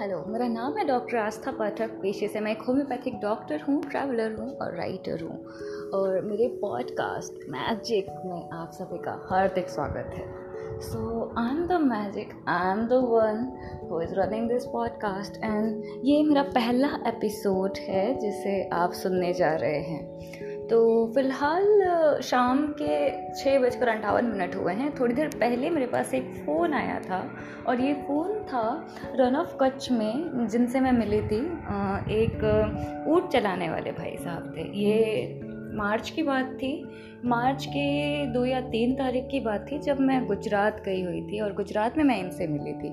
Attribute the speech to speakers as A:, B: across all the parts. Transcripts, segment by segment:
A: मेरा नाम है डॉक्टर आस्था पाठक। पेशे से मैं एक होम्योपैथिक डॉक्टर हूँ ट्रैवलर हूँ और राइटर हूँ। और मेरे पॉडकास्ट मैजिक में आप सभी का हार्दिक स्वागत है। So I am the magic I am the one who is running this podcast and ये मेरा पहला एपिसोड है जिसे आप सुनने जा रहे हैं। तो फ़िलहाल शाम के छः बजकर अंठावन मिनट हुए हैं। थोड़ी देर पहले मेरे पास एक फ़ोन आया था और ये फ़ोन था रन ऑफ़ कच्छ में, जिनसे मैं मिली थी एक ऊँट चलाने वाले भाई साहब थे। ये मार्च की बात थी। मार्च के दो या तीन तारीख की बात थी जब मैं गुजरात गई हुई थी और गुजरात में मैं इनसे मिली थी।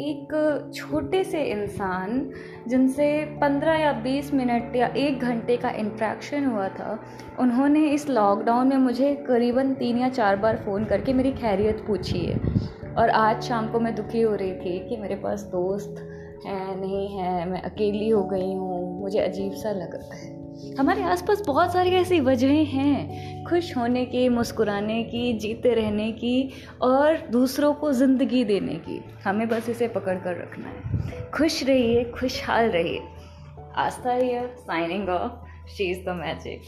A: एक छोटे से इंसान जिनसे पंद्रह या बीस मिनट या एक घंटे का इंट्रैक्शन हुआ था, उन्होंने इस लॉकडाउन में मुझे करीबन तीन या चार बार फ़ोन करके मेरी खैरियत पूछी है। और आज शाम को मैं दुखी हो रही थी कि मेरे पास दोस्त है, नहीं है, मैं अकेली हो गई हूँ, मुझे अजीब सा लग रहा है। हमारे आसपास बहुत सारी ऐसी वजहें हैं, खुश होने की, मुस्कुराने की, जीते रहने की और दूसरों को ज़िंदगी देने की। हमें बस इसे पकड़ कर रखना है। खुश रहिए, खुशहाल रहिए। Aastha here signing off she is the magic